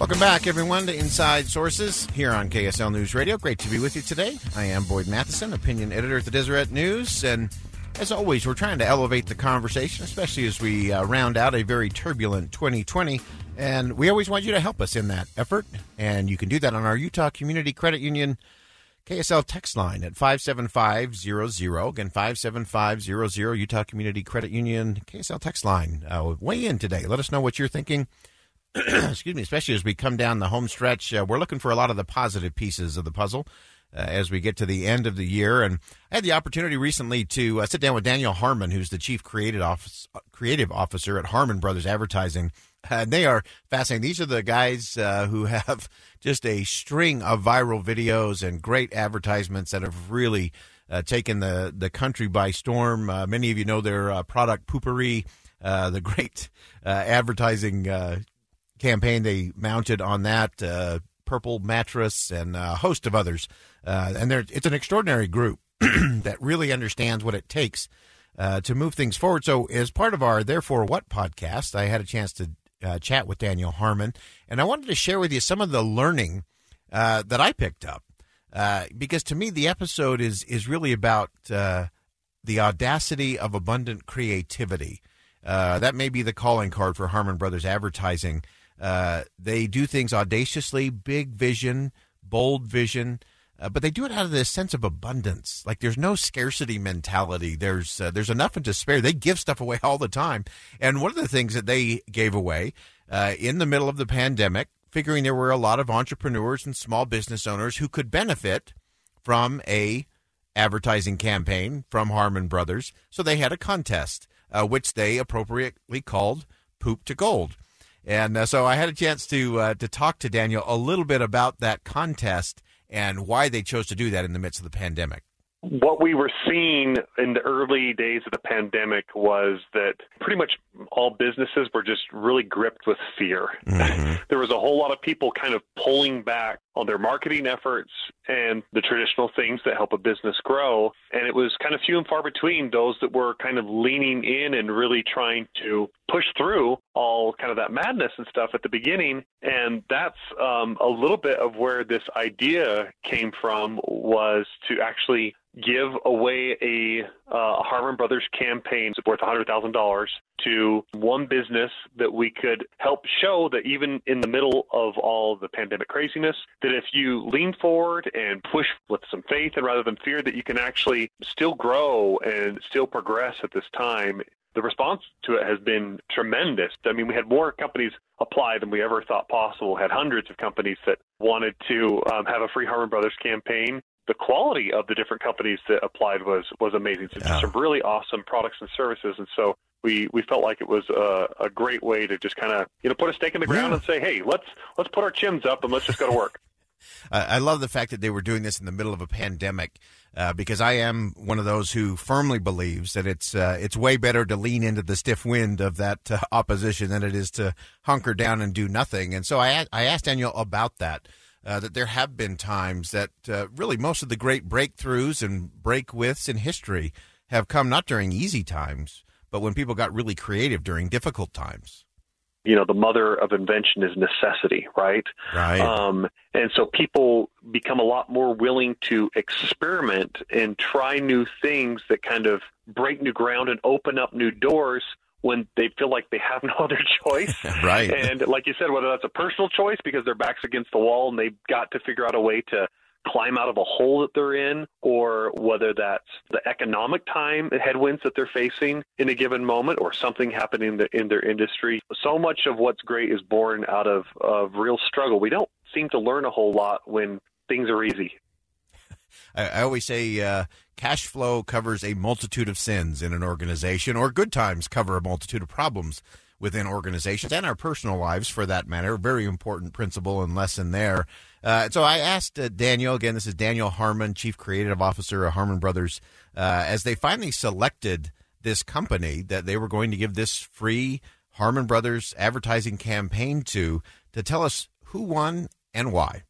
Welcome back, everyone, to Inside Sources here on KSL News Radio. Great to be with you today. I am Boyd Matheson, opinion editor at the Deseret News, and as always, we're trying to elevate the conversation, especially as we uh, round out a very turbulent 2020. And we always want you to help us in that effort. And you can do that on our Utah Community Credit Union KSL text line at 57500. Again, 57500, Utah Community Credit Union KSL text line. Uh, weigh in today. Let us know what you're thinking. Excuse me, especially as we come down the home stretch. Uh, we're looking for a lot of the positive pieces of the puzzle. Uh, as we get to the end of the year. And I had the opportunity recently to uh, sit down with Daniel Harmon, who's the chief creative office, creative officer at Harmon Brothers Advertising. And they are fascinating. These are the guys uh, who have just a string of viral videos and great advertisements that have really uh, taken the, the country by storm. Uh, many of you know their uh, product Poo-Pourri, the great advertising campaign they mounted on that Purple Mattress, and a host of others. Uh, and it's an extraordinary group that really understands what it takes uh, to move things forward. So, as part of our Therefore What podcast, I had a chance to uh, chat with Daniel Harmon, and I wanted to share with you some of the learning uh, that I picked up. Uh, because to me, the episode is is really about uh, the audacity of abundant creativity. that may be the calling card for Harmon Brothers Advertising. Uh, they do things audaciously, big vision, bold vision, uh, but they do it out of this sense of abundance. Like there's no scarcity mentality. There's uh, there's enough and to spare. They give stuff away all the time. And one of the things that they gave away uh, in the middle of the pandemic, figuring there were a lot of entrepreneurs and small business owners who could benefit from a advertising campaign from Harmon Brothers, so they had a contest, uh, which they appropriately called "Poop to Gold." And uh, so I had a chance to uh, to talk to Daniel a little bit about that contest and why they chose to do that in the midst of the pandemic what we were seeing in the early days of the pandemic was that pretty much all businesses were just really gripped with fear. Mm-hmm. there was a whole lot of people kind of pulling back on their marketing efforts and the traditional things that help a business grow. And it was kind of few and far between those that were kind of leaning in and really trying to push through all kind of that madness and stuff at the beginning. And that's um, a little bit of where this idea came from was to actually give away a uh, Harmon Brothers campaign worth $100,000 to one business that we could help show that even in the middle of all the pandemic craziness, that if you lean forward and push with some faith and rather than fear, that you can actually still grow and still progress at this time. The response to it has been tremendous. I mean, we had more companies apply than we ever thought possible. We had hundreds of companies that wanted to um, have a free Harmon Brothers campaign the quality of the different companies that applied was was amazing. So just some really awesome products and services, and so we we felt like it was a, a great way to just kind of you know put a stake in the ground yeah. and say, hey, let's let's put our chins up and let's just go to work. I love the fact that they were doing this in the middle of a pandemic. Uh, because I am one of those who firmly believes that it's uh, it's way better to lean into the stiff wind of that uh, opposition than it is to hunker down and do nothing. And so I I asked Daniel about that uh, that there have been times that uh, really most of the great breakthroughs and breakwiths in history have come not during easy times, but when people got really creative during difficult times. You know, the mother of invention is necessity, right? Right. Um, and so people become a lot more willing to experiment and try new things that kind of break new ground and open up new doors when they feel like they have no other choice. right. And like you said, whether that's a personal choice because their back's against the wall and they've got to figure out a way to climb out of a hole that they're in, or whether that's the economic time and headwinds that they're facing in a given moment, or something happening in, the, in their industry. So much of what's great is born out of, of real struggle. We don't seem to learn a whole lot when things are easy. I, I always say uh, cash flow covers a multitude of sins in an organization, or good times cover a multitude of problems within organizations and our personal lives for that matter. Very important principle and lesson there. Uh, so I asked uh, Daniel, again, this is Daniel Harmon, Chief Creative Officer of Harmon Brothers, uh, as they finally selected this company that they were going to give this free Harmon Brothers advertising campaign to, to tell us who won and why.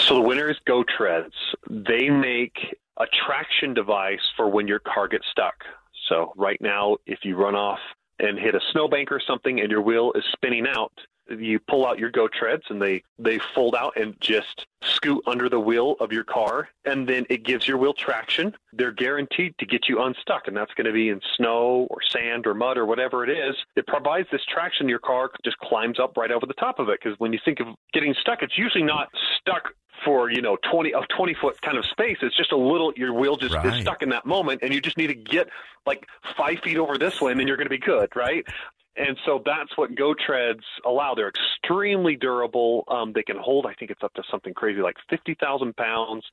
So the winner is Go Treads. They make a traction device for when your car gets stuck. So right now, if you run off and hit a snowbank or something and your wheel is spinning out, you pull out your go treads and they they fold out and just scoot under the wheel of your car and then it gives your wheel traction. They're guaranteed to get you unstuck and that's going to be in snow or sand or mud or whatever it is. It provides this traction your car just climbs up right over the top of it because when you think of getting stuck it's usually not stuck for you know 20 of 20 foot kind of space. It's just a little your wheel just Right. is stuck in that moment and you just need to get like five feet over this way and then you're going to be good right and so that's what Go Treads allow. They're extremely durable. Um, they can hold, I think it's up to something crazy like 50,000 pounds.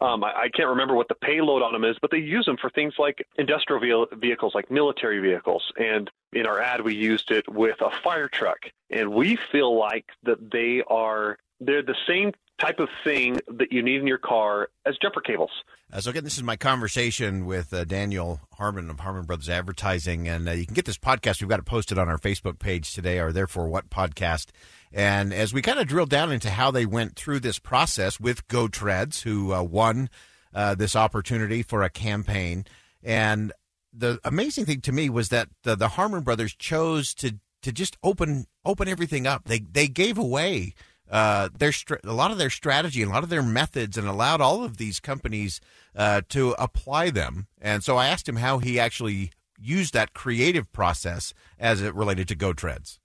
Um, I, I can't remember what the payload on them is, but they use them for things like industrial ve- vehicles, like military vehicles. And in our ad, we used it with a fire truck. And we feel like that they are, they're the same type of thing that you need in your car as jumper cables. Uh, so again, this is my conversation with uh, Daniel Harmon of Harmon Brothers Advertising, and uh, you can get this podcast. We've got it posted on our Facebook page today, our Therefore What podcast. And as we kind of drill down into how they went through this process with Go Treads, who uh, won uh, this opportunity for a campaign, and the amazing thing to me was that the, the Harmon Brothers chose to to just open open everything up. They they gave away uh, their a lot of their strategy and a lot of their methods and allowed all of these companies uh, to apply them. And so I asked him how he actually used that creative process as it related to Go Treads.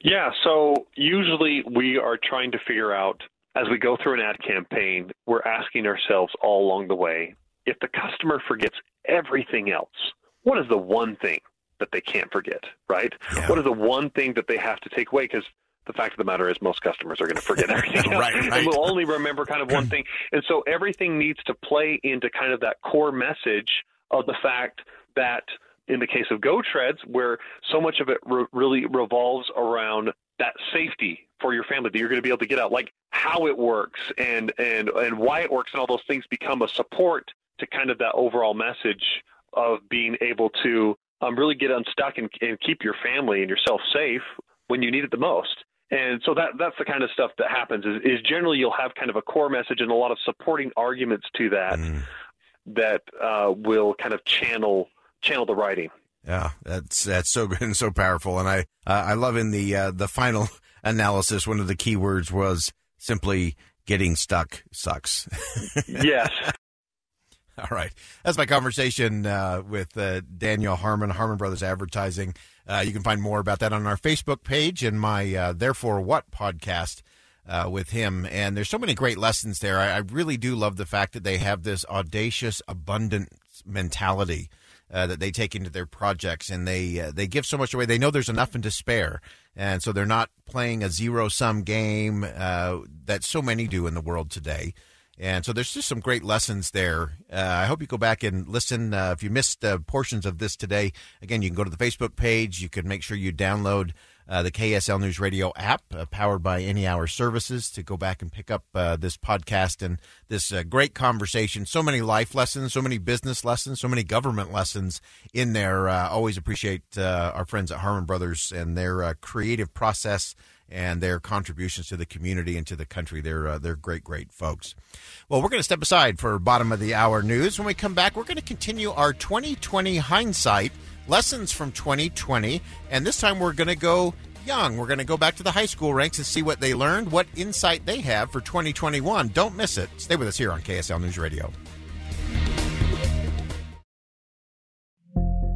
Yeah, so usually we are trying to figure out as we go through an ad campaign, we're asking ourselves all along the way if the customer forgets everything else, what is the one thing that they can't forget, right? Yeah. What is the one thing that they have to take away? Because the fact of the matter is, most customers are going to forget everything Right, right. and will only remember kind of one thing. And so everything needs to play into kind of that core message of the fact that in the case of Go Treads, where so much of it re- really revolves around that safety for your family that you're going to be able to get out, like how it works and and and why it works, and all those things become a support to kind of that overall message of being able to um, really get unstuck and, and keep your family and yourself safe when you need it the most. And so that that's the kind of stuff that happens is, is generally you'll have kind of a core message and a lot of supporting arguments to that Mm. that uh, will kind of channel channel the writing. Yeah, that's that's so good and so powerful, and I uh, I love in the uh, the final analysis. One of the key words was simply getting stuck sucks. yes. All right. That's my conversation uh, with uh, Daniel Harmon, Harmon Brothers Advertising. Uh, you can find more about that on our Facebook page and my uh, Therefore What podcast uh, with him. And there's so many great lessons there. I, I really do love the fact that they have this audacious abundance mentality. Uh, that they take into their projects, and they uh, they give so much away. They know there's enough and to spare, and so they're not playing a zero sum game uh, that so many do in the world today. And so there's just some great lessons there. Uh, I hope you go back and listen. Uh, if you missed uh, portions of this today, again, you can go to the Facebook page. You can make sure you download uh, the KSL News Radio app, uh, powered by Any Hour Services, to go back and pick up uh, this podcast and this great conversation. So many life lessons, so many business lessons, so many government lessons in there. Always appreciate our friends at Harmon Brothers and their creative process and their contributions to the community and to the country. They're uh, they're great, great folks. Well, we're going to step aside for bottom of the hour news. When we come back, we're going to continue our 2020 hindsight lessons from 2020, and this time we're going to go young. We're going to go back to the high school ranks and see what they learned, what insight they have for 2021. Don't miss it. Stay with us here on KSL News Radio.